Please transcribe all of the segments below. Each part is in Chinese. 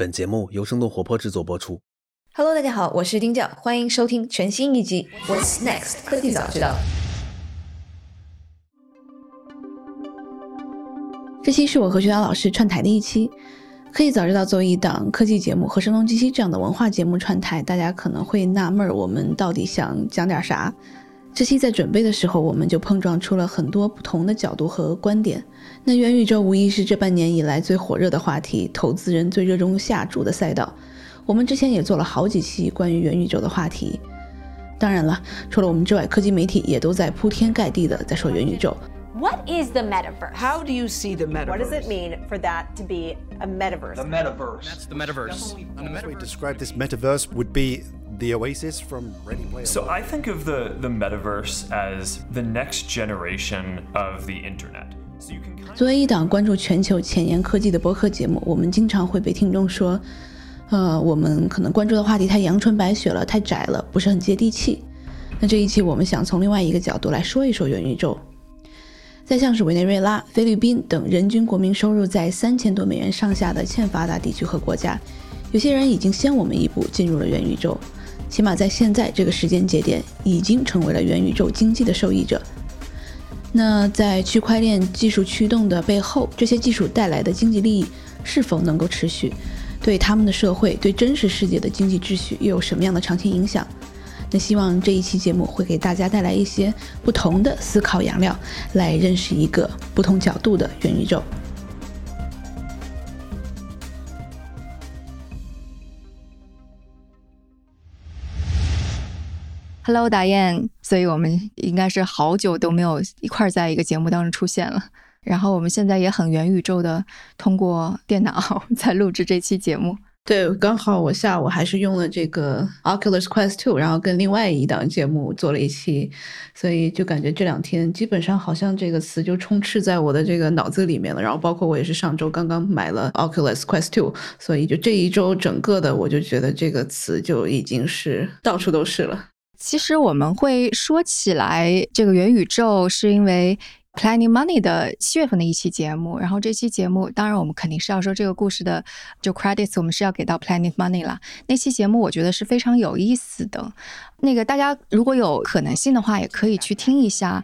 本节目由生动活泼制作播出。Hello，大家好，我是丁教，欢迎收听全新一集《What's Next 科技早知道》。这期是我和学长老师串台的一期。科技早知道作为一档科技节目和声东击西这样的文化节目串台，大家可能会纳闷儿，我们到底想讲点啥？这期在准备的时候，我们就碰撞出了很多不同的角度和观点。那元宇宙无疑是这半年以来最火热的话题，投资人最热衷下注的赛道。我们之前也做了好几期关于元宇宙的话题。当然了，除了我们之外，科技媒体也都在铺天盖地的在说元宇宙。What is the metaverse? How do you see the metaverse? What does it mean for that to be a metaverse? The metaverse. That's the metaverse. And the way metaverse. describe this metaverse would be the oasis from Ready Player So One. I think of the, the metaverse as the next generation of the internet. So you can kind 作为一档关注全球前沿科技的播客节目，我们经常会被听众说，呃，我们可能关注的话题太阳春白雪了，太窄了，不是很接地气。那这一期我们想从另外一个角度来说一说元宇宙。 再像是委内瑞拉、菲律宾等人均国民收入在三千多美元上下的欠发达地区和国家，有些人已经先我们一步进入了元宇宙，起码在现在这个时间节点，已经成为了元宇宙经济的受益者。那在区块链技术驱动的背后，这些技术带来的经济利益是否能够持续？对他们的社会、对真实世界的经济秩序又有什么样的长期影响？那希望这一期节目会给大家带来一些不同的思考养料，来认识一个不同角度的元宇宙。Hello，达燕，所以我们应该是好久都没有一块在一个节目当中出现了。然后我们现在也很元宇宙的通过电脑 在录制这期节目。对，刚好我下午还是用了这个 Oculus Quest 2，然后跟另外一档节目做了一期，所以就感觉这两天基本上好像这个词就充斥在我的这个脑子里面了。然后包括我也是上周刚刚买了 Oculus Quest 2，所以就这一周整个的我就觉得这个词就已经是到处都是了。其实我们会说起来这个元宇宙，是因为 Planet Money 的七月份的一期节目。然后这期节目，当然我们肯定是要说这个故事的就 credits，我们是要给到 Planet Money 啦。那期节目我觉得是非常有意思的。那个大家如果有可能性的话，也可以去听一下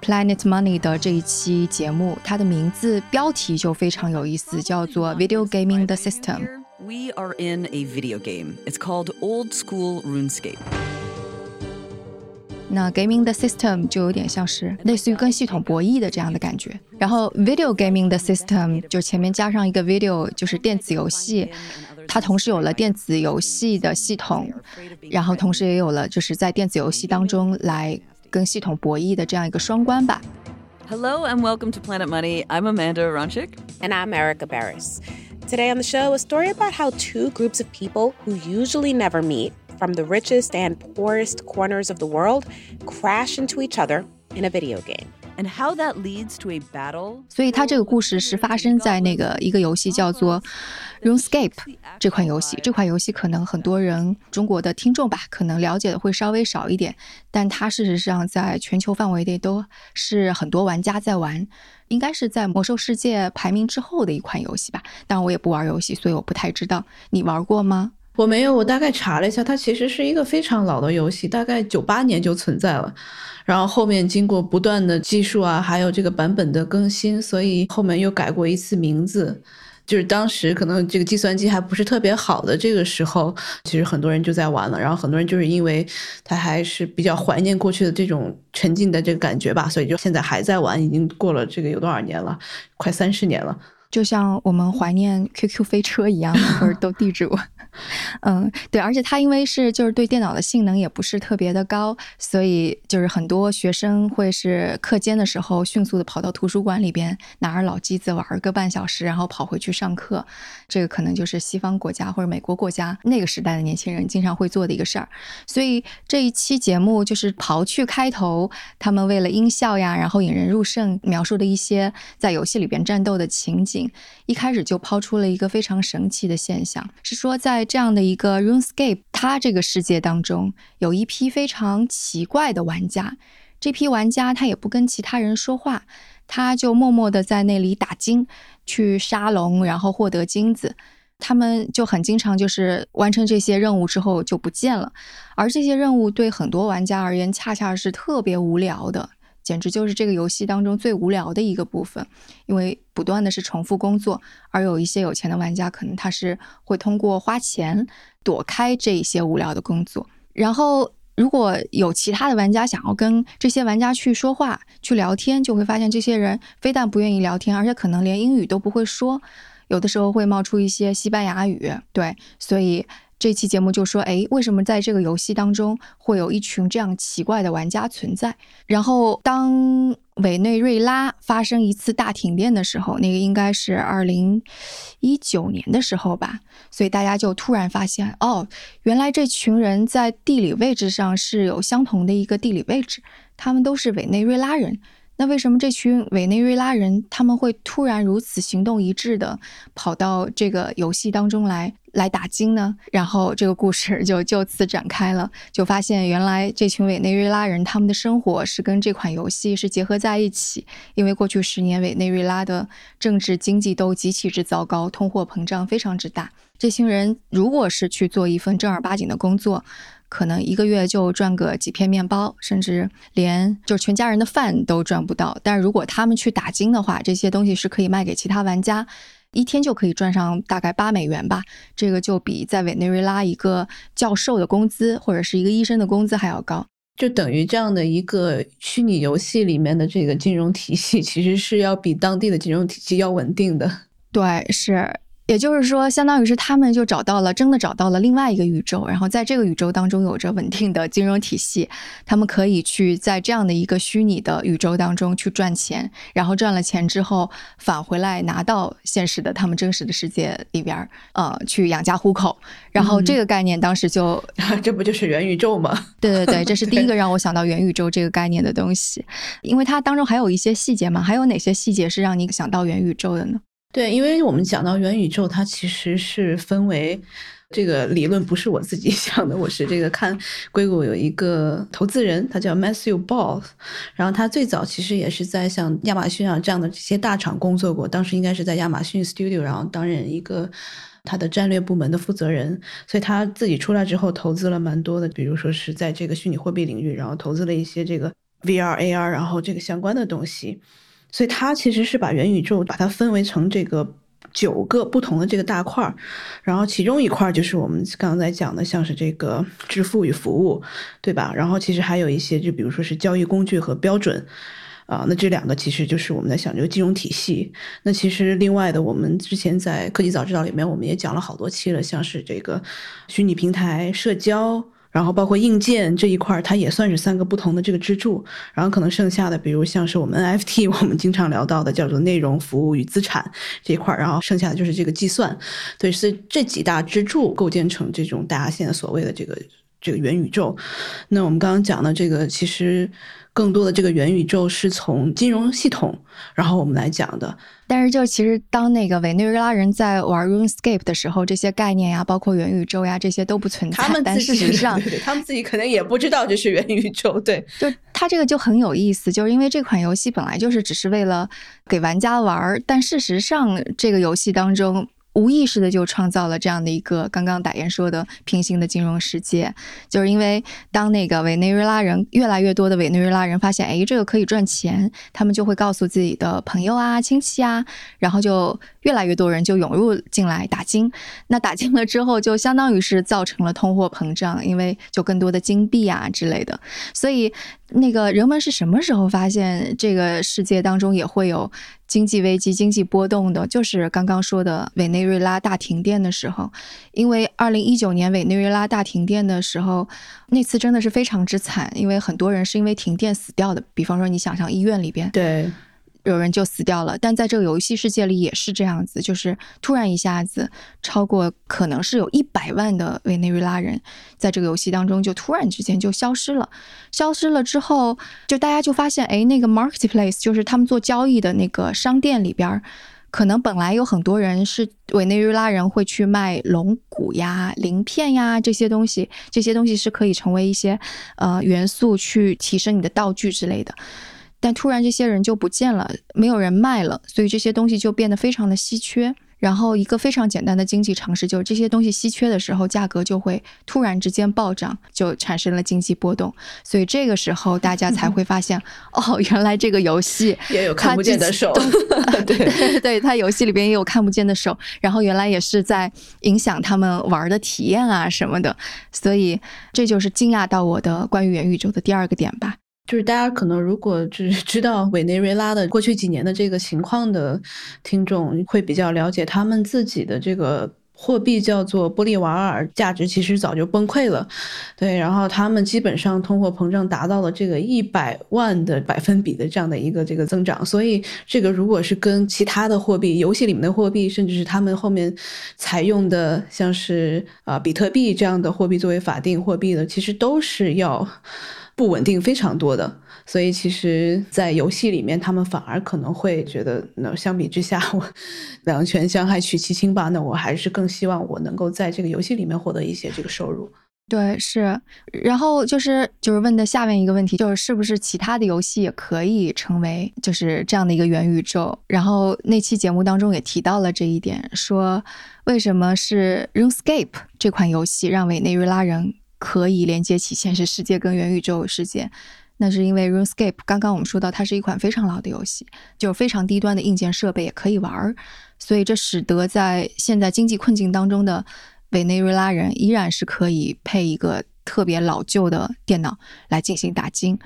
Planet Money 的这一期节目，它的名字标题就非常有意思，叫做 Video Gaming the System。 We are in a video game. It's called Old School RuneScape. 那 gaming the system 就有点像是类似于跟系统博弈的这样的感觉。然后 video gaming the system 就前面加上一个 video，就是电子游戏，它同时有了电子游戏的系统，然后同时也有了就是在电子游戏当中来跟系统博弈的这样一个双关吧。 Hello and welcome to Planet Money. I'm Amanda Ronchik. And I'm Erica Barris. Today on the show, a story about how two groups of people who usually never meet from the richest and poorest corners of the world crash into each other in a video game. And how that leads to a battle. 所以它这个故事是发生在那个一个游戏叫做 RuneScape 这款游戏。这款游戏可能很多人中国的听众吧，可能了解的会稍微少一点，但它事实上在全球范围内都是很多玩家在玩，应该是在魔兽世界排名之后的一款游戏吧。当然我也不玩游戏，所以我不太知道。你玩过吗？我没有，我大概查了一下，它其实是一个非常老的游戏，大概九八年就存在了。然后后面经过不断的技术啊，还有这个版本的更新，所以后面又改过一次名字。就是当时可能这个计算机还不是特别好的这个时候，其实很多人就在玩了。然后很多人就是因为他还是比较怀念过去的这种沉浸的这个感觉吧，所以就现在还在玩。已经过了这个有多少年了？快三十年了。就像我们怀念 QQ 飞车一样，或者斗地主。嗯，对，而且它因为是就是对电脑的性能也不是特别的高，所以就是很多学生会是课间的时候迅速的跑到图书馆里边，拿着老机子玩个半小时，然后跑回去上课。这个可能就是西方国家或者美国国家那个时代的年轻人经常会做的一个事儿。所以这一期节目就是刨去开头他们为了音效呀，然后引人入胜描述的一些在游戏里边战斗的情景，一开始就抛出了一个非常神奇的现象，是说在这样的一个 RuneScape 它这个世界当中，有一批非常奇怪的玩家。这批玩家他也不跟其他人说话，他就默默地在那里打金，去沙龙，然后获得金子。他们就很经常就是完成这些任务之后就不见了，而这些任务对很多玩家而言，恰恰是特别无聊的，简直就是这个游戏当中最无聊的一个部分，因为不断的是重复工作，而有一些有钱的玩家可能他是会通过花钱躲开这些无聊的工作，然后如果有其他的玩家想要跟这些玩家去说话、去聊天，就会发现这些人非但不愿意聊天，而且可能连英语都不会说。有的时候会冒出一些西班牙语，对，所以这期节目就说，哎，为什么在这个游戏当中会有一群这样奇怪的玩家存在？然后当委内瑞拉发生一次大停电的时候，那个应该是二零一九年的时候吧，所以大家就突然发现，哦，原来这群人在地理位置上是有相同的一个地理位置，他们都是委内瑞拉人。那为什么这群委内瑞拉人他们会突然如此行动一致的跑到这个游戏当中来来打金呢？然后这个故事就就此展开了，就发现原来这群委内瑞拉人他们的生活是跟这款游戏是结合在一起，因为过去十年委内瑞拉的政治经济都极其之糟糕，通货膨胀非常之大。这群人如果是去做一份正儿八经的工作。可能一个月就赚个几片面包，甚至连就全家人的饭都赚不到。但是如果他们去打金的话，这些东西是可以卖给其他玩家，一天就可以赚上大概八美元吧。这个就比在委内瑞拉一个教授的工资或者是一个医生的工资还要高。就等于这样的一个虚拟游戏里面的这个金融体系，其实是要比当地的金融体系要稳定的。对，是。也就是说，相当于是他们就找到了，真的找到了另外一个宇宙，然后在这个宇宙当中有着稳定的金融体系，他们可以去在这样的一个虚拟的宇宙当中去赚钱，然后赚了钱之后返回来拿到现实的他们真实的世界里边，呃，去养家糊口。然后这个概念当时就，这不就是元宇宙吗？对对对，这是第一 个让我想到元宇宙这个概念的东西，因为它当中还有一些细节嘛，还有哪些细节是让你想到元宇宙的呢？对，因为我们讲到元宇宙，它其实是分为这个理论，不是我自己 想的，我是这个看硅谷有一个投资人，他叫 Matthew Ball，然后他最早其实也是在像亚马逊啊这样的这些大厂工作过，当时应该是在亚马逊 Studio，然后担任一个他的战略部门的负责人，所以他自己出来之后投资了蛮多的，比如说是在这个虚拟货币领域，然后投资了一些这个 VR、AR，然后这个相关的东西。所以它其实是把元宇宙把它分为成这个九个不同的这个大块儿，然后其中一块儿就是我们刚才讲的，像是这个支付与服务，对吧？然后其实还有一些，就比如说是交易工具和标准，啊，那这两个其实就是我们在想这个金融体系。那其实另外的，我们之前在科技早知道里面我们也讲了好多期了，像是这个虚拟平台、社交。然后包括硬件这一块，它也算是三个不同的这个支柱。然后可能剩下的，比如像是我们 NFT，我们经常聊到的叫做内容、服务与资产这一块。然后剩下的就是这个计算，对，是这几大支柱构建成这种大家现在所谓的这个这个元宇宙。那我们刚刚讲的这个，其实更多的这个元宇宙是从金融系统，然后我们来讲的。但是，就其实当那个委内瑞拉人在玩 RuneScape 的时候，这些概念呀，包括元宇宙呀，这些都不存在。他们但事实上，他们自己可能也不知道这是元宇宙。对，就它这个就很有意思，就是因为这款游戏本来就是只是为了给玩家玩，但事实上这个游戏当中。无意识的就创造了这样的一个刚刚打言说的平行的金融世界，就是因为当那个委内瑞拉人越来越多的委内瑞拉人发现，哎，这个可以赚钱，他们就会告诉自己的朋友啊、亲戚啊，然后就越来越多人就涌入进来打金。那打金了之后，就相当于是造成了通货膨胀，因为就更多的金币啊之类的。所以那个人们是什么时候发现这个世界当中也会有？经济危机、经济波动的，就是刚刚说的委内瑞拉大停电的时候。因为二零一九年委内瑞拉大停电的时候，那次真的是非常之惨，因为很多人是因为停电死掉的。比方说，你想象医院里边，对。有人就死掉了，但在这个游戏世界里也是这样子，就是突然一下子，超过可能是有一百万的委内瑞拉人，在这个游戏当中就突然之间就消失了。消失了之后，就大家就发现，哎，那个 marketplace 就是他们做交易的那个商店里边，可能本来有很多人是委内瑞拉人会去卖龙骨呀、鳞片呀这些东西，这些东西是可以成为一些呃元素去提升你的道具之类的。但突然这些人就不见了，没有人卖了，所以这些东西就变得非常的稀缺。然后一个非常简单的经济常识就是这些东西稀缺的时候，价格就会突然之间暴涨，就产生了经济波动。所以这个时候大家才会发现，哦，原来这个游戏也有看不见的手，对对对，它游戏里边也有看不见的手，然后原来也是在影响他们玩的体验啊什么的。所以这就是惊讶到我的关于元宇宙的第二个点吧。就是大家可能如果就是 知道委内瑞拉的过去几年的这个情况的听众，会比较了解他们自己的这个货币叫做玻利瓦尔，价值其实早就崩溃了。对，然后他们基本上通货膨胀达到了这个一百万的百分比的这样的一个这个增长，所以这个如果是跟其他的货币、游戏里面的货币，甚至是他们后面采用的像是啊比特币这样的货币作为法定货币的，其实都是要。不稳定非常多的，所以其实，在游戏里面，他们反而可能会觉得，那相比之下，我两全相害取其轻吧。那我还是更希望我能够在这个游戏里面获得一些这个收入。对，是。然后就是就是问的下面一个问题，就是是不是其他的游戏也可以成为就是这样的一个元宇宙？然后那期节目当中也提到了这一点，说为什么是 RuneScape 这款游戏让委内瑞拉人。可以连接起现实世界跟元宇宙世界，那是因为 RuneScape 刚刚我们说到它是一款非常老的游戏，就是非常低端的硬件设备也可以玩儿，所以这使得在现在经济困境当中的委内瑞拉人依然是可以配一个特别老旧的电脑来进行打金，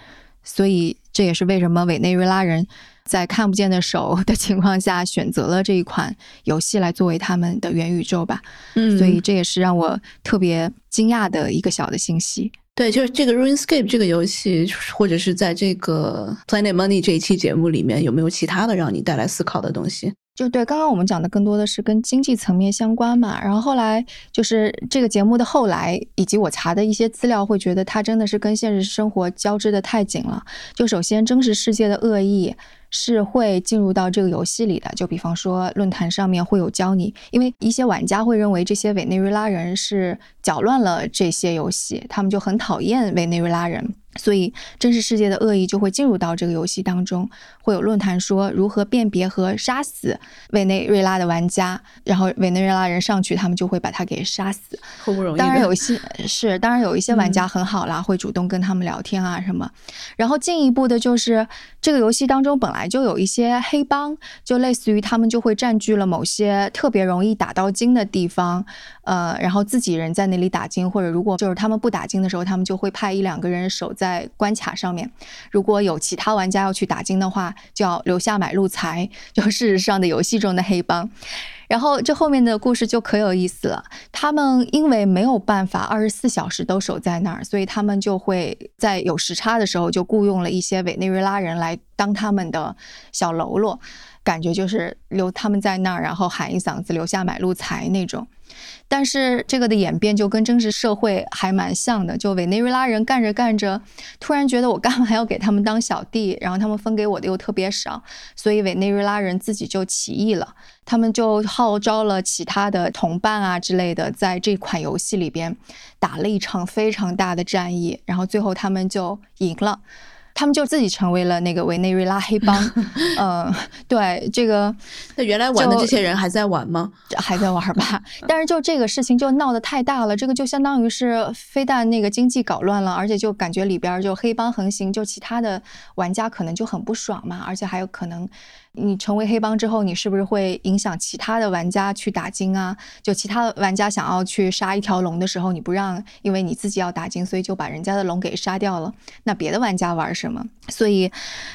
所以这也是为什么委内瑞拉人。在看不见的手 的情况下，选择了这一款游戏来作为他们的元宇宙吧。嗯，所以这也是让我特别惊讶的一个小的信息。对，就是这个 RuneScape 这个游戏，或者是在这个 Planet Money 这一期节目里面，有没有其他的让你带来思考的东西？就对，刚刚我们讲的更多的是跟经济层面相关嘛。然后后来就是这个节目的后来，以及我查的一些资料，会觉得它真的是跟现实生活交织的太紧了。就首先，真实世界的恶意。是会进入到这个游戏里的，就比方说论坛上面会有教你，因为一些玩家会认为这些委内瑞拉人是搅乱了这些游戏，他们就很讨厌委内瑞拉人。所以，真实世界的恶意就会进入到这个游戏当中，会有论坛说如何辨别和杀死委内瑞拉的玩家，然后委内瑞拉人上去，他们就会把他给杀死。不容易。当然有一些是，当然有一些玩家很好啦，会主动跟他们聊天啊什么。然后进一步的就是这个游戏当中本来就有一些黑帮，就类似于他们就会占据了某些特别容易打到金的地方，呃，然后自己人在那里打金，或者如果就是他们不打金的时候，他们就会派一两个人守在。关卡上面，如果有其他玩家要去打金的话，就要留下买路财，就事实上的游戏中的黑帮。然后这后面的故事就可有意思了。他们因为没有办法二十四小时都守在那儿，所以他们就会在有时差的时候就雇佣了一些委内瑞拉人来当他们的小喽啰，感觉就是留他们在那儿，然后喊一嗓子留下买路财那种。但是这个的演变就跟真实社会还蛮像的，就委内瑞拉人干着干着，突然觉得我干嘛要给他们当小弟，然后他们分给我的又特别少，所以委内瑞拉人自己就起义了，他们就号召了其他的同伴啊之类的，在这款游戏里边打了一场非常大的战役，然后最后他们就赢了。他们就自己成为了那个委内瑞拉黑帮，嗯，对这个，那原来玩的这些人还在玩吗？还在玩吧。但是就这个事情就闹得太大了，这个就相当于是非但那个经济搞乱了，而且就感觉里边就黑帮横行，就其他的玩家可能就很不爽嘛，而且还有可能。你成为黑帮之后，你是不是会影响其他的玩家去打金啊？就其他玩家想要去杀一条龙的时候，你不让，因为你自己要打金，所以就把人家的龙给杀掉了。那别的玩家玩什么？所以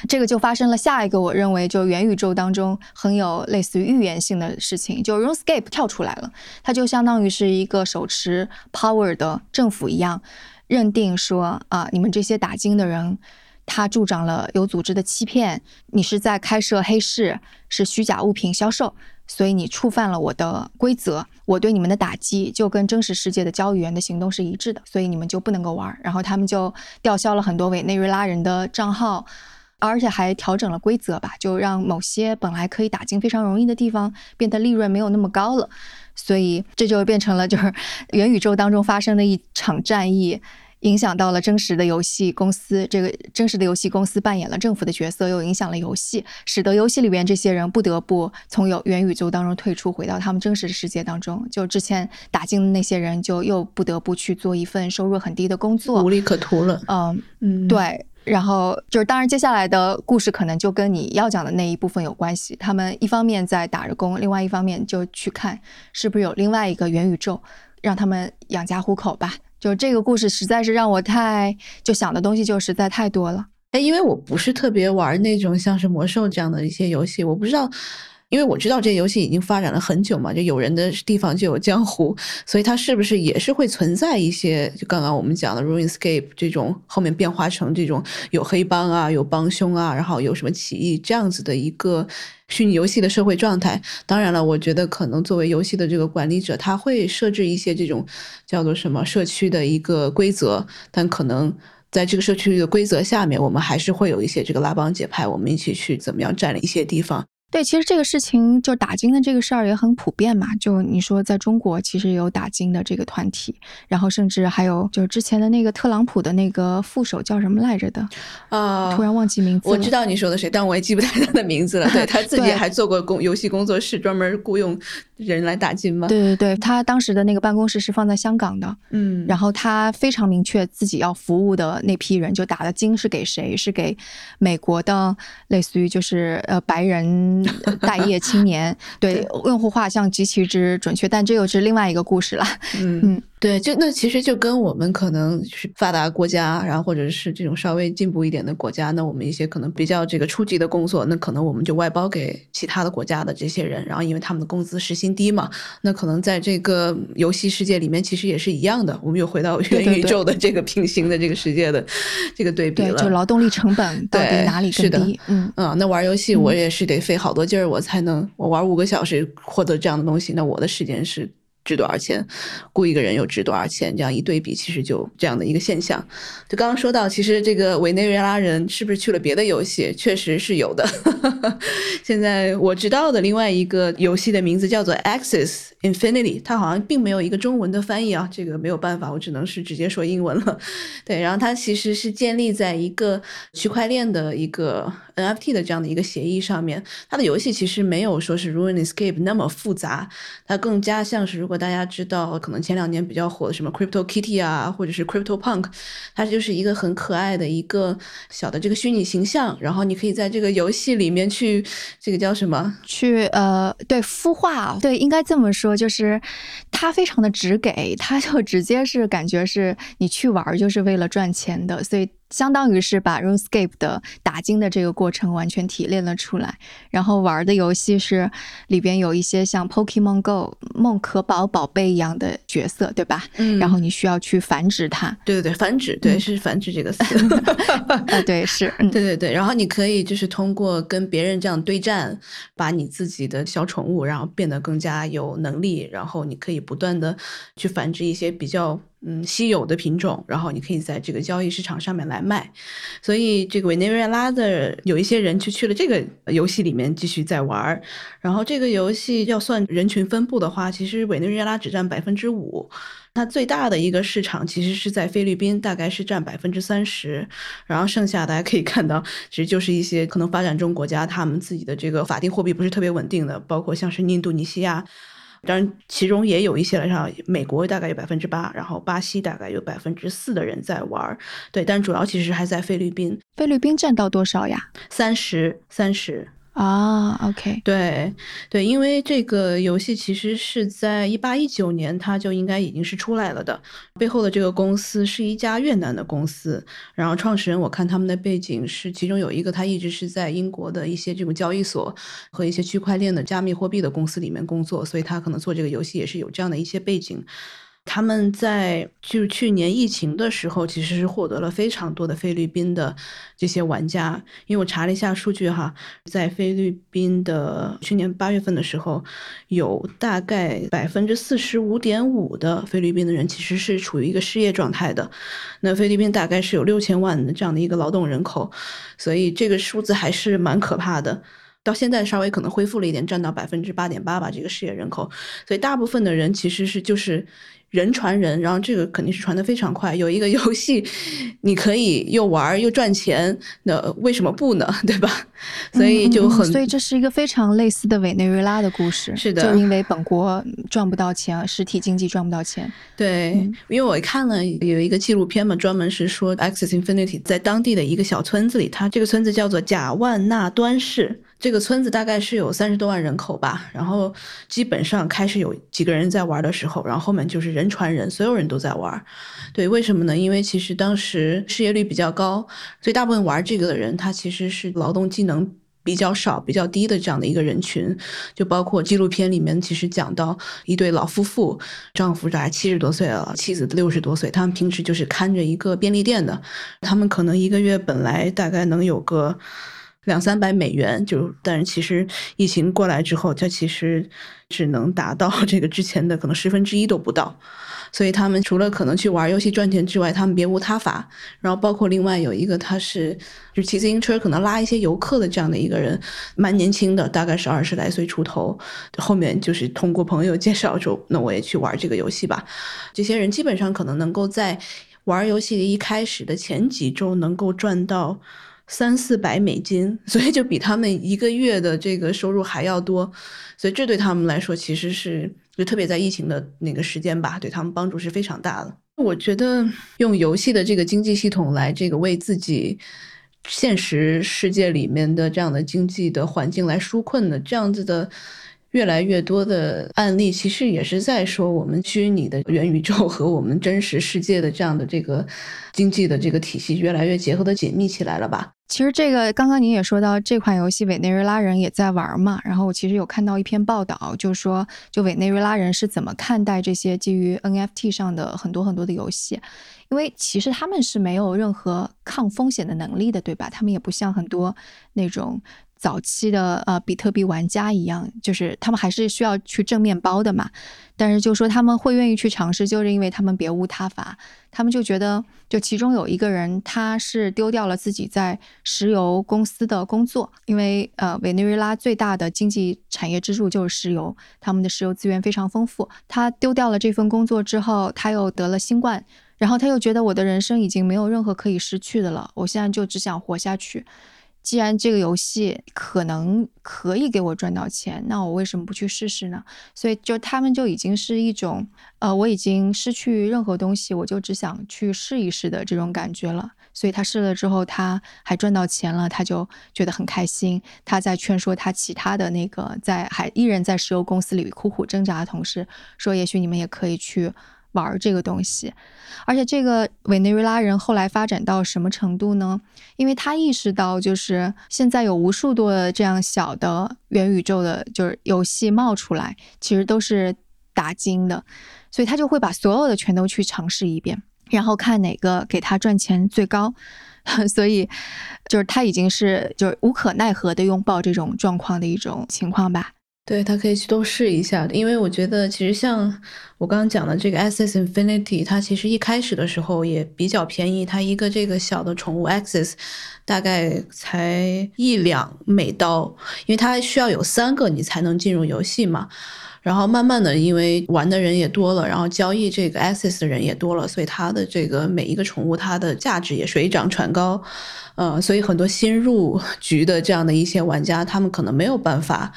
这个就发生了下一个我认为就元宇宙当中很有类似于预言性的事情，就 RuneScape 跳出来了，它就相当于是一个手持 power 的政府一样，认定说啊，你们这些打金的人。他助长了有组织的欺骗，你是在开设黑市，是虚假物品销售，所以你触犯了我的规则，我对你们的打击就跟真实世界的交易员的行动是一致的，所以你们就不能够玩。然后他们就吊销了很多委内瑞拉人的账号，而且还调整了规则吧，就让某些本来可以打进非常容易的地方变得利润没有那么高了，所以这就变成了就是 元宇宙当中发生的一场战役。影响到了真实的游戏公司，这个真实的游戏公司扮演了政府的角色，又影响了游戏，使得游戏里边这些人不得不从有元宇宙当中退出，回到他们真实的世界当中。就之前打进的那些人，就又不得不去做一份收入很低的工作，无利可图了。嗯嗯，对。然后就是，当然接下来的故事可能就跟你要讲的那一部分有关系。他们一方面在打着工，另外一方面就去看是不是有另外一个元宇宙，让他们养家糊口吧。就这个故事实在是让我太就想的东西就实在太多了。哎，因为我不是特别玩那种像是魔兽这样的一些游戏，我不知道，因为我知道这游戏已经发展了很久嘛，就有人的地方就有江湖，所以它是不是也是会存在一些就刚刚我们讲的 RuneScape 这种后面变化成这种有黑帮啊、有帮凶啊，然后有什么起义这样子的一个。虚拟游戏的社会状态，当然了，我觉得可能作为游戏的这个管理者，他会设置一些这种叫做什么社区的一个规则，但可能在这个社区的规则下面，我们还是会有一些这个拉帮结派，我们一起去怎么样占领一些地方。对，其实这个事情就打金的这个事儿也很普遍嘛。就你说，在中国其实有打金的这个团体，然后甚至还有就是之前的那个特朗普的那个副手叫什么来着的啊？突然忘记名字。我知道你说的谁，但我也记不太他的名字了。对他自己还做过工游戏工作室，专门雇佣人来打金吗？对对对，他当时的那个办公室是放在香港的。嗯，然后他非常明确自己要服务的那批人，就打的金是给谁？是给美国的，类似于就是呃白人。待业青年对 用户画像极其之准确，但这又是另外一个故事了。嗯嗯。对，就那其实就跟我们可能是发达国家，然后或者是这种稍微进步一点的国家，那我们一些可能比较这个初级的工作，那可能我们就外包给其他的国家的这些人，然后因为他们的工资时薪低嘛，那可能在这个游戏世界里面其实也是一样的。我们又回到 元宇宙的这个平行的这个世界的这个对比了。就劳动力成本到底哪里更低？嗯嗯，那玩游戏我也是得费好多劲儿，我才能我玩五个小时获得这样的东西，那我的时间是。值多少钱？雇一个人又值多少钱？这样一对比，其实就这样的一个现象。就刚刚说到，其实这个委内瑞拉人是不是去了别的游戏？确实是有的。现在我知道的另外一个游戏的名字叫做 Axis Infinity，它好像并没有一个中文的翻译啊，这个没有办法，我只能是直接说英文了。对，然后它其实是建立在一个区块链的一个 NFT 的这样的一个协议上面。它的游戏其实没有说是 Ruin Escape 那么复杂，它更加像是如果大家知道，可能前两年比较火的什么 Crypto Kitty 啊，或者是 Crypto Punk，它就是一个很可爱的一个小的这个虚拟形象，然后你可以在这个游戏里面去，这个叫什么？去呃，对，孵化，对，应该这么说，就是它非常的直给，它就直接是感觉是你去玩就是为了赚钱的，所以。相当于是把 RuneScape 的打金的这个过程完全提炼了出来，然后玩的游戏是里边有一些像 Pokemon Go 梦可宝宝贝一样的角色，对吧？嗯。然后你需要去繁殖它。对对对，繁殖，对，是繁殖这个词。啊，对，是，嗯对对对。然后你可以就是通过跟别人这样对战，把你自己的小宠物，然后变得更加有能力，然后你可以不断的去繁殖一些比较。嗯，稀有的品种，然后你可以在这个交易市场上面来卖，所以这个委内瑞拉的有一些人就去了这个游戏里面继续在玩儿，然后这个游戏要算人群分布的话，其实委内瑞拉只占百分之五，它最大的一个市场其实是在菲律宾，大概是占百分之三十，然后剩下大家可以看到，其实就是一些可能发展中国家他们自己的这个法定货币不是特别稳定的，包括像是印度尼西亚。当然，其中也有一些了，像美国大概有百分之八，然后巴西大概有百分之四的人在玩，对，但主要其实还在菲律宾。菲律宾占到多少呀？三十，三十。啊，OK，对对，因为这个游戏其实是在一八一九年，它就应该已经是出来了的。背后的这个公司是一家越南的公司，然后创始人我看他们的背景是，其中有一个他一直是在英国的一些这种交易所和一些区块链的加密货币的公司里面工作，所以他可能做这个游戏也是有这样的一些背景。他们在就去年疫情的时候，其实是获得了非常多的菲律宾的这些玩家。因为我查了一下数据哈，在菲律宾的去年八月份的时候，有大概百分之四十五点五的菲律宾的人其实是处于一个失业状态的。那菲律宾大概是有六千万的这样的一个劳动人口，所以这个数字还是蛮可怕的。到现在稍微可能恢复了一点，占到百分之八点八吧，这个失业人口。所以大部分的人其实是就是人传人，然后这个肯定是传的非常快。有一个游戏，你可以又玩又赚钱，那为什么不呢？对吧？所以就很，嗯所以这是一个非常类似的委内瑞拉的故事。是的就因为本国赚不到钱，实体经济赚不到钱。对，因为我看了有一个纪录片嘛，专门是说 Access Infinity 在当地的一个小村子里，它这个村子叫做贾万纳端市。这个村子大概是有三十多万人口吧，然后基本上开始有几个人在玩的时候，然后后面就是人传人，所有人都在玩。对，为什么呢？因为其实当时失业率比较高，所以大部分玩这个的人，他其实是劳动技能比较少、比较低的这样的一个人群，就包括纪录片里面其实讲到一对老夫妇，丈夫大概七十多岁了，妻子六十多岁，他们平时就是看着一个便利店的，他们可能一个月本来大概能有个。两三百美元，就但是其实疫情过来之后，它其实只能达到 这个之前的可能十分之一都不到，所以他们除了可能去玩游戏赚钱之外，他们别无他法。然后包括另外有一个他是就骑自行车可能拉一些游客的这样的一个人，蛮年轻的，大概是二十来岁出头。后面就是通过朋友介绍说，那我也去玩这个游戏吧。这些人基本上可能能够在玩游戏的一开始的前几周能够赚到。三四百美金，所以就比他们一个月的这个收入还要多，所以这对他们来说其实是就特别在疫情的那个时间吧，对他们帮助是非常大的。我觉得用游戏的这个经济系统来这个为自己现实世界里面的这样的经济的环境来纾困的这样子的。越来越多的案例，其实也是在说我们虚拟的元宇宙和我们真实世界的这样的这个经济的这个体系越来越结合的紧密起来了吧？其实这个刚刚您也说到这款游戏，委内瑞拉人也在玩嘛。然后我其实有看到一篇报道，就说就委内瑞拉人是怎么看待这些基于 NFT 上的很多很多的游戏，因为其实他们是没有任何抗风险的能力的，对吧？他们也不像很多那种。早期的呃比特币玩家一样，就是他们还是需要去挣面包的嘛。但是就说他们会愿意去尝试，就是因为他们别无他法。他们就觉得，就其中有一个人，他是丢掉了自己在石油公司的工作，因为呃委内瑞拉最大的经济产业支柱就是石油，他们的石油资源非常丰富。他丢掉了这份工作之后，他又得了新冠，然后他又觉得我的人生已经没有任何可以失去的了，我现在就只想活下去。既然这个游戏可能可以给我赚到钱，那我为什么不去试试呢？所以就他们就已经是一种，呃，我已经失去任何东西，我就只想去试一试的这种感觉了。所以他试了之后，他还赚到钱了，他就觉得很开心。他在劝说他其他的那个在还依然在石油公司里苦苦挣扎的同事，说也许你们也可以去。玩这个东西，而且这个委内瑞拉人后来发展到什么程度呢？因为他意识到，就是现在有无数多的这样小的元宇宙的，就是游戏冒出来，其实都是打金的，所以他就会把所有的全都去尝试一遍，然后看哪个给他赚钱最高。所以，就是他已经是就是无可奈何的拥抱这种状况的一种情况吧。对他可以去都试一下，因为我觉得其实像我刚刚讲的这个 Access Infinity，它其实一开始的时候也比较便宜，它一个这个小的宠物 Access 大概才一两美刀，因为它需要有三个你才能进入游戏嘛。然后慢慢的，因为玩的人也多了，然后交易这个 Access 的人也多了，所以它的这个每一个宠物它的价值也水涨船高。呃，所以很多新入局的这样的一些玩家，他们可能没有办法。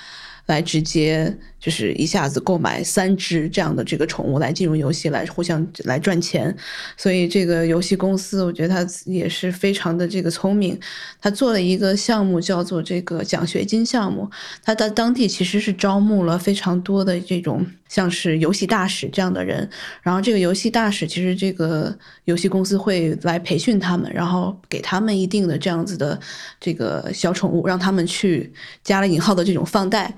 来直接就是一下子购买三只这样的这个宠物来进入游戏来互相来赚钱，所以这个游戏公司我觉得他也是非常的这个聪明，他做了一个项目叫做这个奖学金项目，他在当地其实是招募了非常多的这种像是游戏大使这样的人，然后这个游戏大使其实这个游戏公司会来培训他们，然后给他们一定的这样子的这个小宠物，让他们去加了引号的这种放贷。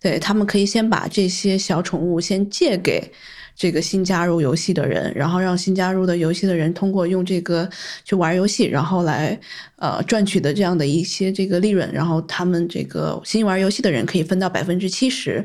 对他们可以先把这些小宠物先借给这个新加入游戏的人，然后让新加入的游戏的人通过用这个去玩游戏，然后来呃赚取的这样的一些这个利润，然后他们这个新玩游戏的人可以分到百分之七十，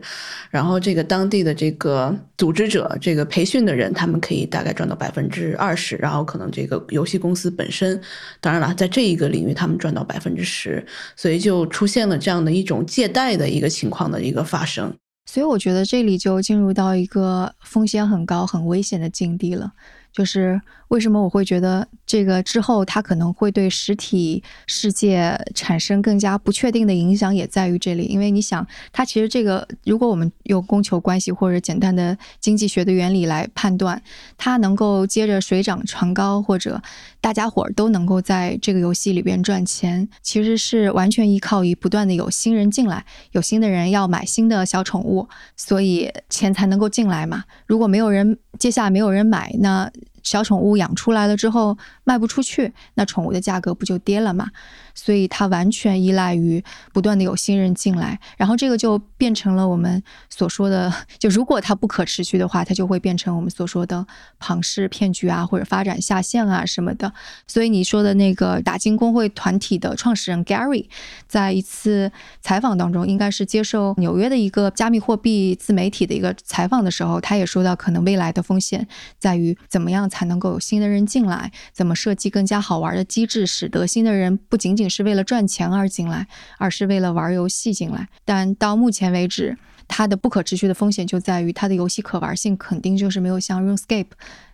然后这个当地的这个组织者、这个培训的人，他们可以大概赚到百分之二十，然后可能这个游戏公司本身，当然了，在这一个领域他们赚到百分之十，所以就出现了这样的一种借贷的一个情况的一个发生。所以我觉得这里就进入到一个风险很高、很危险的境地了。就是为什么我会觉得这个之后它可能会对实体世界产生更加不确定的影响，也在于这里。因为你想，它其实这个，如果我们用供求关系或者简单的经济学的原理来判断，它能够接着水涨船高，或者大家伙儿都能够在这个游戏里边赚钱，其实是完全依靠于不断的有新人进来，有新的人要买新的小宠物，所以钱才能够进来嘛。如果没有人，接下来没有人买，那。小宠物养出来了之后卖不出去，那宠物的价格不就跌了吗？所以它完全依赖于不断的有新人进来，然后这个就变成了我们所说的，就如果它不可持续的话，它就会变成我们所说的庞氏骗局啊，或者发展下线啊什么的。所以你说的那个打金工会团体的创始人 Gary，在一次采访当中，应该是接受纽约的一个加密货币自媒体的一个采访的时候，他也说到，可能未来的风险在于怎么样才能够有新的人进来，怎么设计更加好玩的机制，使得新的人不仅仅仅是为了赚钱而进来，而是为了玩游戏进来。但到目前为止，它的不可持续的风险就在于它的游戏可玩性肯定就是没有像 RuneScape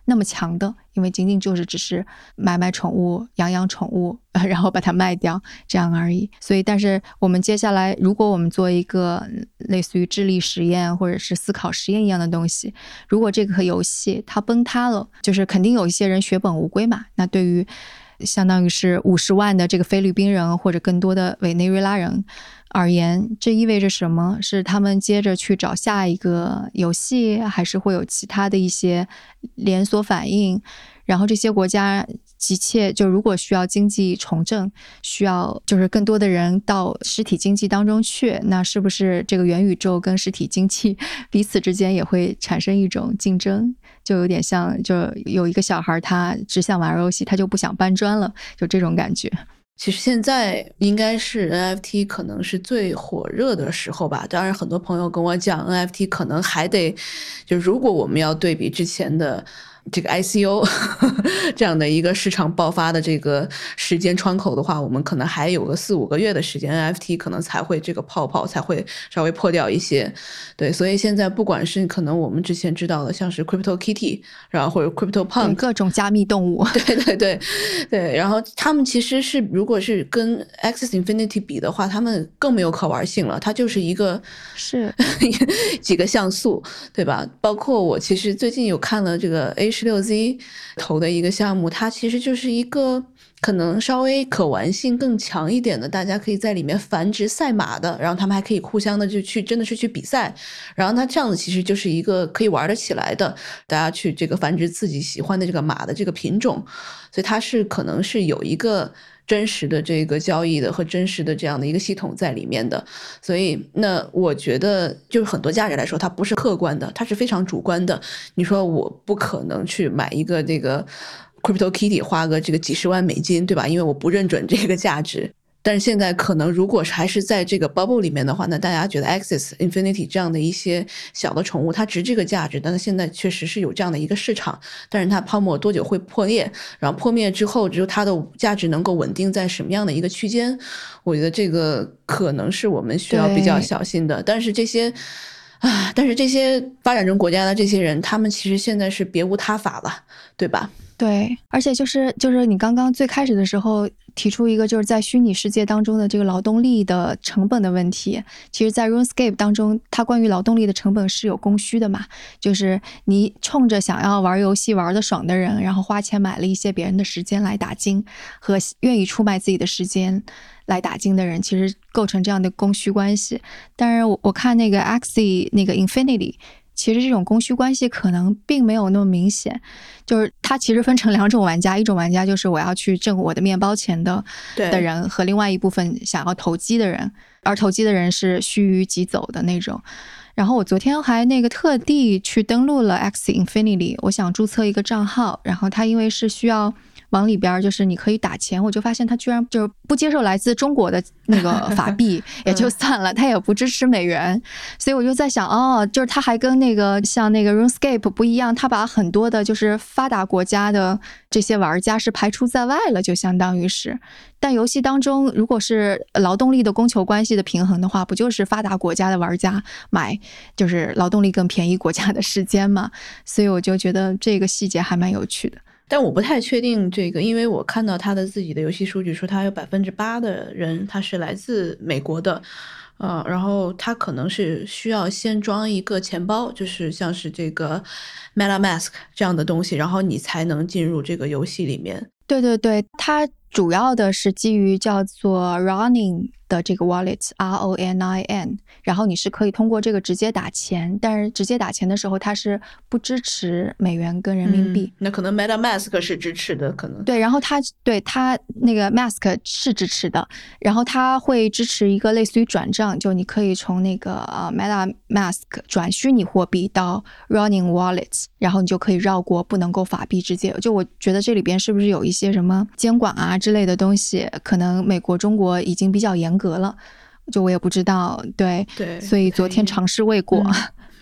那么强的，因为仅仅就是只是买买宠物、养养宠物，然后把它卖掉这样而已。所以，但是我们接下来，如果我们做一个类似于智力实验或者是思考实验一样的东西，如果这个游戏它崩塌了，就是肯定有一些人血本无归嘛。那对于相当于是五十万的这个菲律宾人或者更多的委内瑞拉人而言，这意味着什么？是他们接着去找下一个游戏，还是会有其他的一些连锁反应？然后这些国家急切就如果需要经济重振，需要就是更多的人到实体经济当中去，那是不是这个元宇宙跟实体经济 彼此之间也会产生一种竞争？就有点像，就有一个小孩，他只想玩游戏，他就不想搬砖了，就这种感觉。其实现在应该是 NFT 可能是最火热的时候吧。当然，很多朋友跟我讲，NFT 可能还得，就如果我们要对比之前的。这个 ICO 这样的一个市场爆发的这个时间窗口的话，我们可能还有个四五个月的时间，NFT 可能才会这个泡泡才会稍微破掉一些。对，所以现在不管是可能我们之前知道的，像是 Crypto Kitty，然后或者 Crypto Punk，各种加密动物，对对对对，然后他们其实是如果是跟 Access Infinity 比的话，他们更没有可玩性了，它就是一个是 几个像素，对吧？包括我其实最近有看了这个 A。十六 Z 投的一个项目，它其实就是一个可能稍微可玩性更强一点的，大家可以在里面繁殖赛马的，然后他们还可以互相的就去真的是去比赛，然后它这样子其实就是一个可以玩得起来的，大家去这个繁殖自己喜欢的这个马的这个品种，所以它是可能是有一个。真实的这个交易的和真实的这样的一个系统在里面的，所以那我觉得就是很多价值来说，它不是客观的，它是非常主观的。你说我不可能去买一个这个 Crypto Kitty 花个这个几十万美金，对吧？因为我不认准这个价值。但是现在可能，如果还是在这个 bubble 里面的话，那大家觉得 Access Infinity 这样的一些小的宠物，它值这个价值。但是现在确实是有这样的一个市场，但是它泡沫多久会破裂？然后破灭之后，只有它的价值能够稳定在什么样的一个区间？我觉得这个可能是我们需要比较小心的。但是这些啊，但是这些发展中国家的这些人，他们其实现在是别无他法了，对吧？对，而且就是就是你刚刚最开始的时候提出一个，就是在虚拟世界当中的这个劳动力的成本的问题。其实，在 RuneScape 当中，它关于劳动力的成本是有供需的嘛？就是你冲着想要玩游戏玩的爽的人，然后花钱买了一些别人的时间来打金，和愿意出卖自己的时间来打金的人，其实构成这样的供需关系。但是我我看那个 Axie 那个 Infinity。其实这种供需关系可能并没有那么明显，就是它其实分成两种玩家，一种玩家就是我要去挣我的面包钱的的人，和另外一部分想要投机的人，而投机的人是须臾即走的那种。然后我昨天还那个特地去登录了 X Infinity，我想注册一个账号，然后它因为是需要。往里边就是你可以打钱，我就发现他居然就是不接受来自中国的那个 法币，也就算了，他也不支持美元，所以我就在想，哦，就是他还跟那个像那个 RuneScape 不一样，他把很多的就是发达国家的这些玩家是排除在外了，就相当于是。但游戏当中，如果是劳动力的供求关系的平衡的话，不就是发达国家的玩家买就是劳动力更便宜国家的时间嘛？所以我就觉得这个细节还蛮有趣的。但我不太确定这个，因为我看到他的自己的游戏数据说，他有百分之八的人他是来自美国的，呃，然后他可能是需要先装一个钱包，就是像是这个 MetaMask 这样的东西，然后你才能进入这个游戏里面。对对对，它主要的是基于叫做 Running。的这个 wallet R O N I N，然后你是可以通过这个直接打钱，但是直接打钱的时候它是不支持美元跟人民币。那可能 MetaMask 是支持的，可能对。然后它对它那个 Mask 是支持的，然后它会支持一个类似于转账，就你可以从那个呃 MetaMask 转虚拟货币到 Running Wallet，然后你就可以绕过不能够法币直接。就我觉得这里边是不是有一些什么监管啊之类的东西？可能美国、中国已经比较严。格了，就我也不知道，对对，所以昨天尝试未果。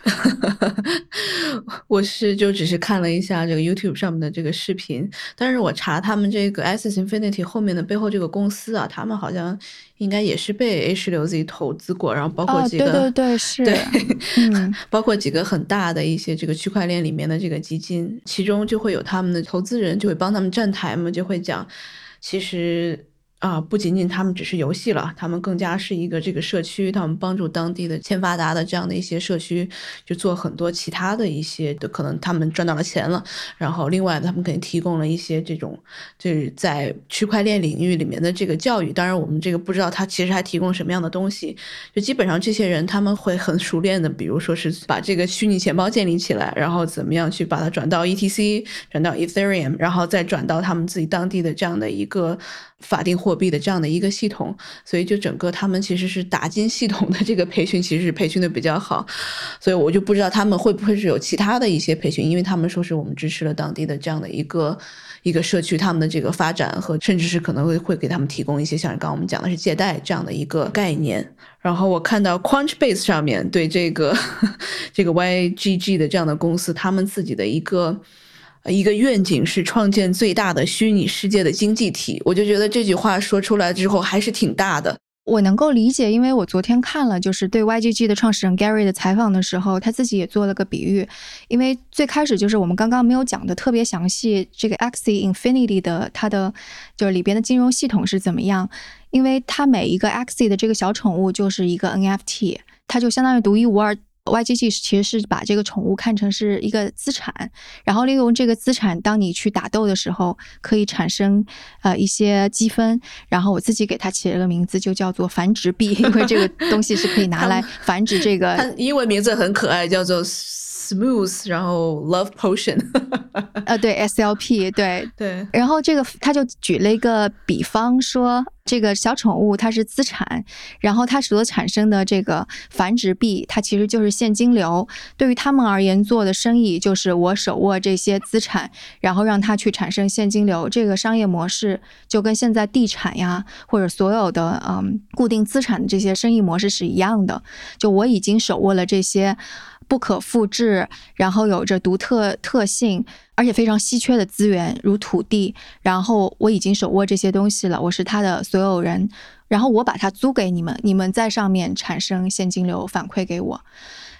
我是就只是看了一下这个 YouTube 上面的这个视频，但是我查他们这个 S Infinity 后面的背后这个公司啊，他们好像应该也是被十六 Z 投资过，然后包括几个对对对是，对，包括几个很大的一些这个区块链里面的这个基金，其中就会有他们的投资人就会帮他们站台嘛，就会讲其实。啊，不仅仅他们只是游戏了，他们更加是一个这个社区，他们帮助当地的欠发达的这样的一些社区，就做很多其他的一些的，可能他们赚到了钱了，然后另外他们给你提供了一些这种就是在区块链领域里面的这个教育。当然，我们这个不知道他其实还提供什么样的东西。就基本上这些人他们会很熟练的，比如说是把这个虚拟钱包建立起来，然后怎么样去把它转到 ETC，转到 Ethereum，然后再转到他们自己当地的这样的一个。法定货币的这样的一个系统，所以就整个他们其实是打金系统的这个培训，其实是培训的比较好，所以我就不知道他们会不会是有其他的一些培训，因为他们说是我们支持了当地的这样的一个一个社区，他们的这个发展和甚至是可能会会给他们提供一些像刚刚我们讲的是借贷这样的一个概念。然后我看到 Crunchbase 上面对这个 这个 YGG 的这样的公司，他们自己的一个。一个愿景是创建最大的虚拟世界的经济体，我就觉得这句话说出来之后还是挺大的。我能够理解，因为我昨天看了就是对 YGG 的创始人 Gary 的采访的时候，他自己也做了个比喻。因为最开始就是我们刚刚没有讲的特别详细，这个 Axie Infinity 的它的就是里边的金融系统是怎么样？因为它每一个 Axie 的这个小宠物就是一个 NFT，它就相当于独一无二。YGG 其实是把这个宠物看成是一个资产，然后利用这个资产，当你去打斗的时候，可以产生呃一些积分。然后我自己给它起了个名字，就叫做繁殖币，因为这个东西是可以拿 来繁殖这个。它英文名字很可爱，叫做 Smooth，然后 Love Potion。呃，对，SLP，对 对。然后这个他就举了一个比方说。这个小宠物它是资产，然后它所产生的这个繁殖币，它其实就是现金流。对于他们而言，做的生意就是我手握这些资产，然后让它去产生现金流。这个商业模式就跟现在地产呀，或者所有的嗯固定资产的这些生意模式是一样的。就我已经手握了这些。不可复制，然后有着独特特性，而且非常稀缺的资源，如土地。然后我已经手握这些东西了，我是它的所有人。然后我把它租给你们，你们在上面产生现金流反馈给我。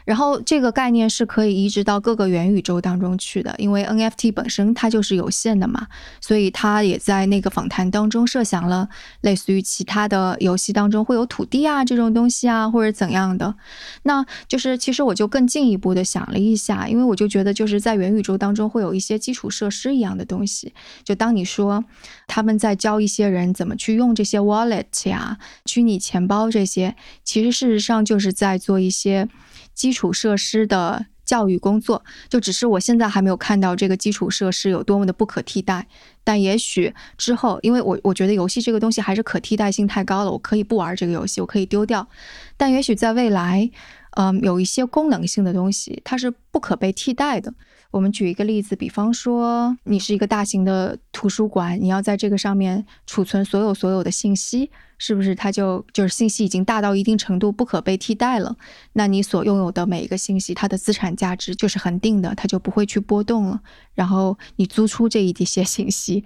然后这个概念是可以移植到各个元宇宙当中去的，因为 NFT 本身它就是有限的嘛，所以他也在那个访谈当中设想了类似于其他的游戏当中会有土地啊这种东西啊，或者怎样的。那就是其实我就更进一步的想了一下，因为我就觉得就是在元宇宙当中会有一些基础设施一样的东西，就当你说他们在教一些人怎么去用这些 wallet 呀、虚拟钱包这些，其实事实上就是在做一些。基础设施的教育工作，就只是我现在还没有看到这个基础设施有多么的不可替代，但也许之后，因为我我觉得游戏这个东西还是可替代性太高了，我可以不玩这个游戏，我可以丢掉，但也许在未来。嗯，有一些功能性的东西，它是不可被替代的。我们举一个例子，比方说，你是一个大型的图书馆，你要在这个上面储存所有所有的信息，是不是它就就是信息已经大到一定程度不可被替代了？那你所拥有的每一个信息，它的资产价值就是恒定的，它就不会去波动了。然后你租出这一些信息，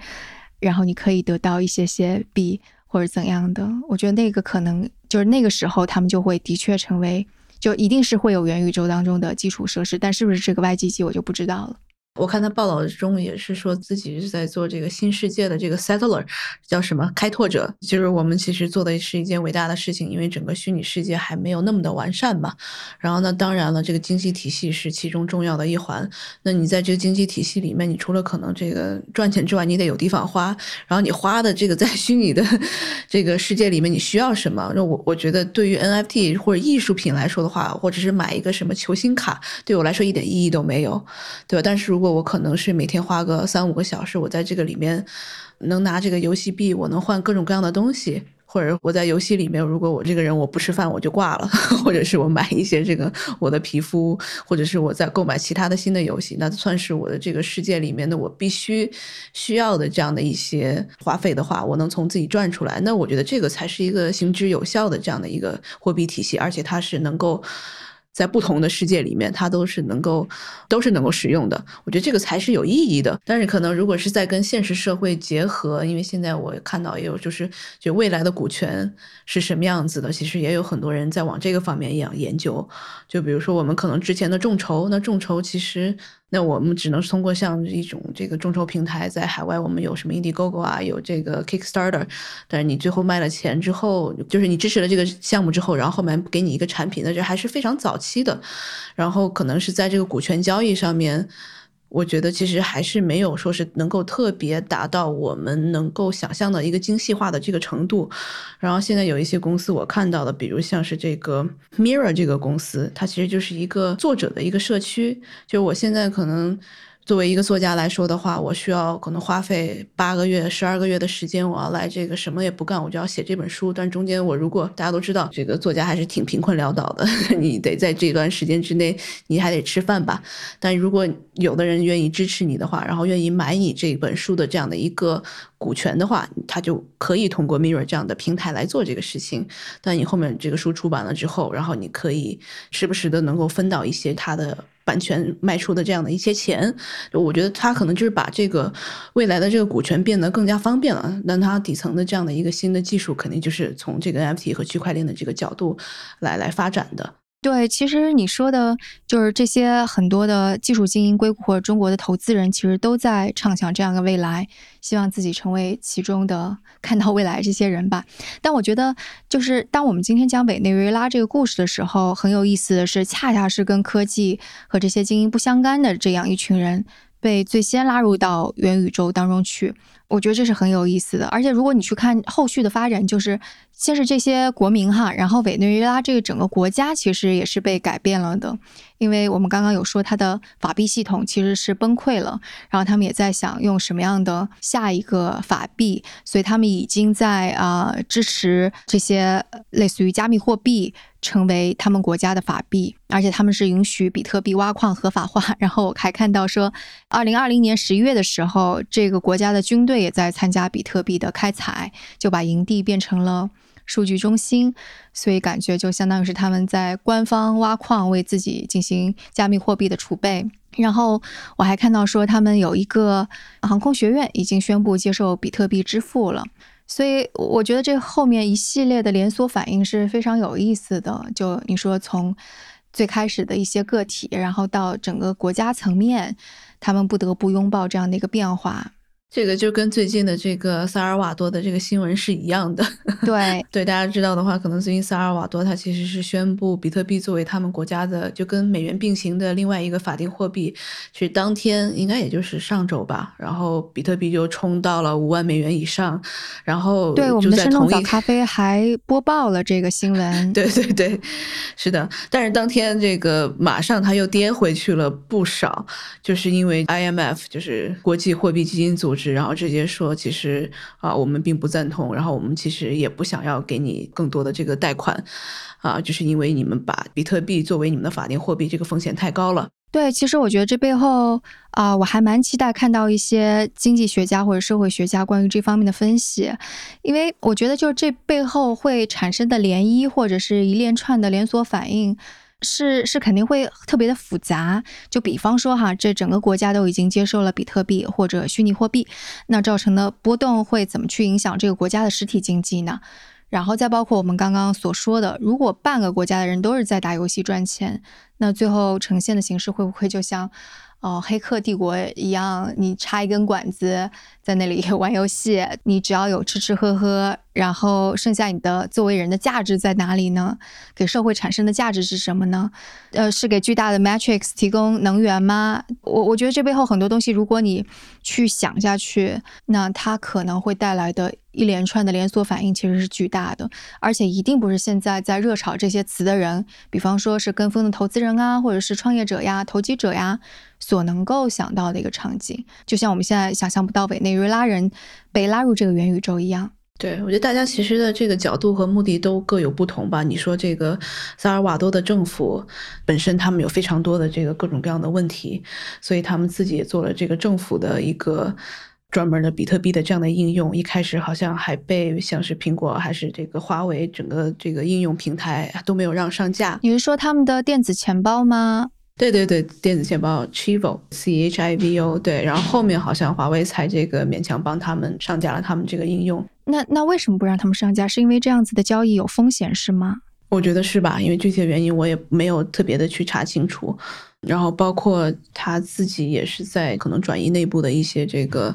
然后你可以得到一些些币或者怎样的。我觉得那个可能就是那个时候，他们就会的确成为。就一定是会有元宇宙当中的基础设施，但是不是这个 YGG 我就不知道了。我看他报道中也是说自己是在做这个新世界的这个 settler，叫什么开拓者，就是我们其实做的是一件伟大的事情，因为整个虚拟世界还没有那么的完善嘛。然后呢，当然了，这个经济体系是其中重要的一环。那你在这个经济体系里面，你除了可能这个赚钱之外，你得有地方花。然后你花的这个在虚拟的这个世界里面，你需要什么？那我我觉得对于 NFT 或者艺术品来说的话，或者是买一个什么球星卡，对我来说一点意义都没有，对吧？但是如果我可能是每天花个三五个小时，我在这个里面能拿这个游戏币，我能换各种各样的东西，或者我在游戏里面，如果我这个人我不吃饭我就挂了，或者是我买一些这个我的皮肤，或者是我在购买其他的新的游戏，那算是我的这个世界里面的我必须需要的这样的一些花费的话，我能从自己赚出来，那我觉得这个才是一个行之有效的这样的一个货币体系，而且它是能够。在不同的世界里面，它都是能够，都是能够使用的。我觉得这个才是有意义的。但是可能如果是在跟现实社会结合，因为现在我看到也有，就是就未来的股权是什么样子的，其实也有很多人在往这个方面样研究。就比如说我们可能之前的众筹，那众筹其实。那我们只能通过像一种这个众筹平台，在海外我们有什么 Indiegogo 啊，有这个 Kickstarter，但是你最后卖了钱之后，就是你支持了这个项目之后，然后后面给你一个产品，那这还是非常早期的，然后可能是在这个股权交易上面。我觉得其实还是没有说是能够特别达到我们能够想象的一个精细化的这个程度。然后现在有一些公司我看到的，比如像是这个 Mirror 这个公司，它其实就是一个作者的一个社区。就我现在可能。作为一个作家来说的话，我需要可能花费八个月、十二个月的时间，我要来这个什么也不干，我就要写这本书。但中间我如果大家都知道，这个作家还是挺贫困潦倒的，你得在这段时间之内，你还得吃饭吧。但如果有的人愿意支持你的话，然后愿意买你这本书的这样的一个股权的话，他就可以通过 Mirror 这样的平台来做这个事情。但你后面这个书出版了之后，然后你可以时不时的能够分到一些他的。版权卖出的这样的一些钱，我觉得它可能就是把这个未来的这个股权变得更加方便了。那它底层的这样的一个新的技术，肯定就是从这个 NFT 和区块链的这个角度来来发展的。对，其实你说的就是这些很多的技术精英、硅谷或者中国的投资人，其实都在畅想这样的未来，希望自己成为其中的看到未来这些人吧。但我觉得，就是当我们今天讲委内瑞拉这个故事的时候，很有意思的是，恰恰是跟科技和这些精英不相干的这样一群人，被最先拉入到元宇宙当中去。我觉得这是很有意思的。而且如果你去看后续的发展，就是。先是这些国民哈，然后委内瑞拉这个整个国家其实也是被改变了的，因为我们刚刚有说它的法币系统其实是崩溃了，然后他们也在想用什么样的下一个法币，所以他们已经在啊支持这些类似于加密货币成为他们国家的法币，而且他们是允许比特币挖矿合法化。然后我还看到说，二零二零年十一月的时候，这个国家的军队也在参加比特币的开采，就把营地变成了。数据中心，所以感觉就相当于是他们在官方挖矿，为自己进行加密货币的储备。然后我还看到说，他们有一个航空学院已经宣布接受比特币支付了。所以我觉得这后面一系列的连锁反应是非常有意思的。就你说从最开始的一些个体，然后到整个国家层面，他们不得不拥抱这样的一个变化。这个就跟最近的这个萨尔瓦多的这个新闻是一样的。对对，大家知道的话，可能最近萨尔瓦多它其实是宣布比特币作为他们国家的就跟美元并行的另外一个法定货币，是当天应该也就是上周吧，然后比特币就冲到了五万美元以上，然后对我们的深度早咖啡还播报了这个新闻。对对对，是的，但是当天这个马上它又跌回去了不少，就是因为 IMF 就是国际货币基金组织。织，然后直接说其实啊我们并不赞同，然后我们其实也不想要给你更多的这个贷款，啊，就是因为你们把比特币作为你们的法定货币，这个风险太高了。对，其实我觉得这背后啊、我还蛮期待看到一些经济学家或者社会学家关于这方面的分析，因为我觉得就这背后会产生的涟漪或者是一连串的连锁反应。是是肯定会特别的复杂，就比方说哈，这整个国家都已经接受了比特币或者虚拟货币，那造成的波动会怎么去影响这个国家的实体经济呢？然后再包括我们刚刚所说的，如果半个国家的人都是在打游戏赚钱，那最后呈现的形式会不会就像，哦，黑客帝国一样，你插一根管子在那里 玩游戏，你只要有吃吃喝喝，然后剩下你的作为人的价值在哪里呢？给社会产生的价值是什么呢？呃，是给巨大的 Matrix 提供能源吗？我我觉得这背后很多东西，如果你去想下去，那它可能会带来的一连串的连锁反应其实是巨大的，而且一定不是现在在热炒这些词的人，比方说是跟风的投资人啊，或者是创业者呀、投机者呀，所能够想到的一个场景。就像我们现在想象不到委内瑞拉人被拉入这个元宇宙一样。对，我觉得大家其实的这个角度和目的都各有不同吧。你说这个萨尔瓦多的政府本身，他们有非常多的这个各种各样的问题，所以他们自己也做了这个政府的一个专门的比特币的这样的应用。一开始好像还被像是苹果还是这个华为整个这个应用平台都没有让上架。你是说他们的电子钱包吗？对对对，电子钱包 Chivo C H I V O 对，然后后面好像华为才这个勉强帮他们上架了他们这个应用。那那为什么不让他们上架？是因为这样子的交易有风险是吗？我觉得是吧？因为具体的原因我也没有特别的去查清楚。然后包括他自己也是在可能转移内部的一些这个。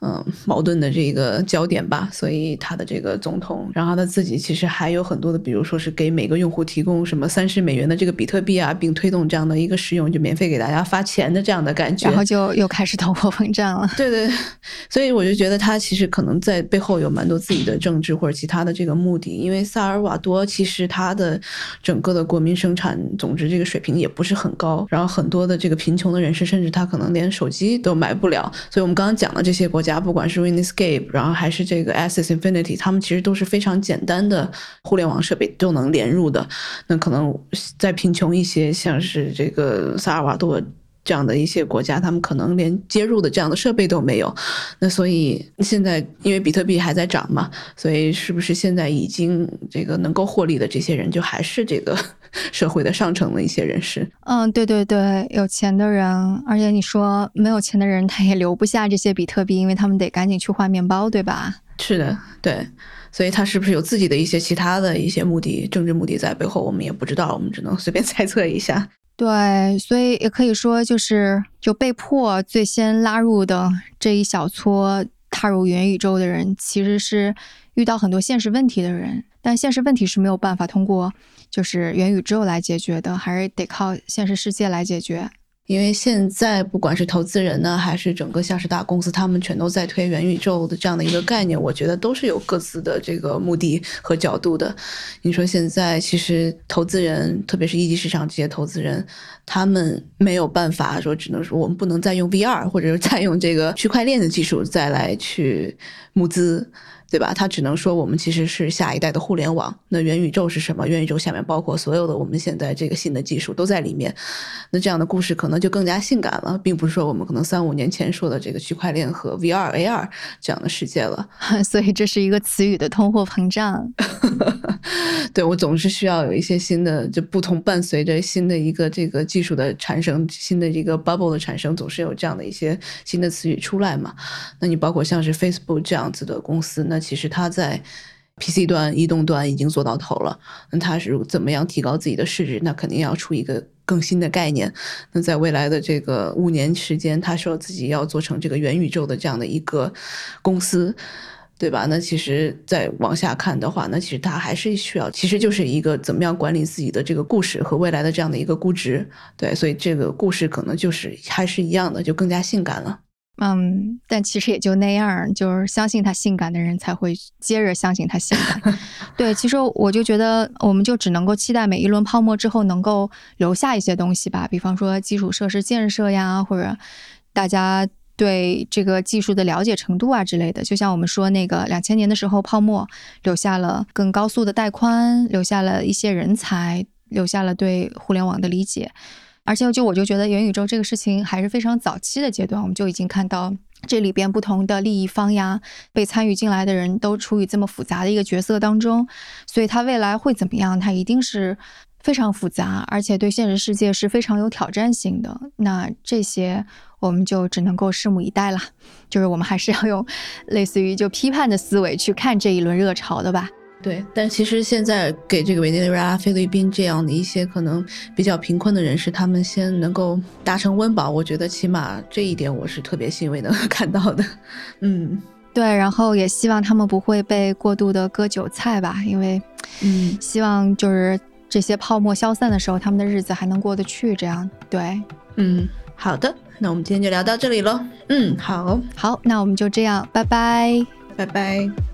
嗯，矛盾的这个焦点吧，所以他的这个总统，然后他自己其实还有很多的，比如说是给每个用户提供什么三十美元的这个比特币啊，并推动这样的一个使用，就免费给大家发钱的这样的感觉，然后就又开始通货膨胀了。对 对，所以我就觉得他其实可能在背后有蛮多自己的政治或者其他的这个目的，因为萨尔瓦多其实他的整个的国民生产总值这个水平也不是很高，然后很多的这个贫穷的人士，甚至他可能连手机都买不了，所以我们刚刚讲的这些国家。不管是 Winescape，然后还是这个 Access Infinity，他们其实都是非常简单的互联网设备就能连入的。那可能再贫穷一些，像是这个萨尔瓦多这样的一些国家，他们可能连接入的这样的设备都没有。那所以现在因为比特币还在涨嘛，所以是不是现在已经这个能够获利的这些人，就还是这个 社会的上层的一些人士？嗯，对对对，有钱的人，而且你说没有钱的人，他也留不下这些比特币，因为他们得赶紧去换面包，对吧？是的，对。所以他是不是有自己的一些其他的一些目的、政治目的在背后？我们也不知道，我们只能随便 猜测一下。对，所以也可以说，就是就被迫最先拉入的这一小撮踏入元宇宙的人，其实是遇到很多现实问题的人，但现实问题是没有办法通过就是元宇宙来解决的，还是得靠现实世界来解决。因为现在不管是投资人呢，还是整个像是大公司，他们全都在推元宇宙的这样的一个概念，我觉得都是有各自的这个目的和角度的。你说现在其实投资人，特别是一级市场这些投资人，他们没有办法说，只能说我们不能再用 VR 或者是再用这个区块链的技术再来去募资。对吧？他只能说我们其实是下一代的互联网。那元宇宙是什么？元宇宙下面包括所有的我们现在这个新的技术都在里面。那这样的故事可能就更加性感了，并不是说我们可能三五年前说的这个区块链和 VR、AR 这样的世界了。所以这是一个词语的通货膨胀。对我总是需要有一些新的，就不同伴随着新的一个这个技术的产生，新的一个 bubble 的产生，总是有这样的一些新的词语出来嘛。那你包括像是 Facebook 这样子的公司，那其实它在 PC 端、移动端已经做到头了。那它是怎么样提高自己的市值？那肯定要出一个更新的概念。那在未来的这个五年时间，他说自己要做成这个元宇宙的这样的一个公司，对吧？那其实再往下看的话，那其实它还是需要，其实就是一个怎么样管理自己的这个故事和未来的这样的一个估值。对，所以这个故事可能就是还是一样的，就更加性感了。嗯，但其实也就那样，就是相信他性感的人才会接着相信他性感。对，其实我就觉得，我们就只能够期待每一轮泡沫之后能够留下一些东西吧，比方说基础设施建设呀，或者大家对这个技术的了解程度啊之类的。就像我们说那个两千年的时候，泡沫留下了更高速的带宽，留下了一些人才，留下了对互联网的理解。而且就我就觉得元宇宙这个事情还是非常早期的阶段，我们就已经看到这里边不同的利益方呀，被参与进来的人都处于这么复杂的一个角色当中，所以它未来会怎么样？它一定是非常复杂，而且对现实世界是非常有挑战性的。那这些我们就只能够拭目以待了。就是我们还是要用类似于就批判的思维去看这一轮热潮的吧。对，但其实现在给这个委内瑞拉、菲律宾这样的一些可能比较贫困的人士，他们先能够达成温饱，我觉得起码这一点我是特别欣慰能 看到的。嗯，对，然后也希望他们不会被过度的割韭菜吧，因为，嗯，希望就是这些泡沫消散的时候，他们的日子还能过得去。这样，对，嗯，好的，那我们今天就聊到这里喽。嗯，好，好，那我们就这样，拜拜，拜拜。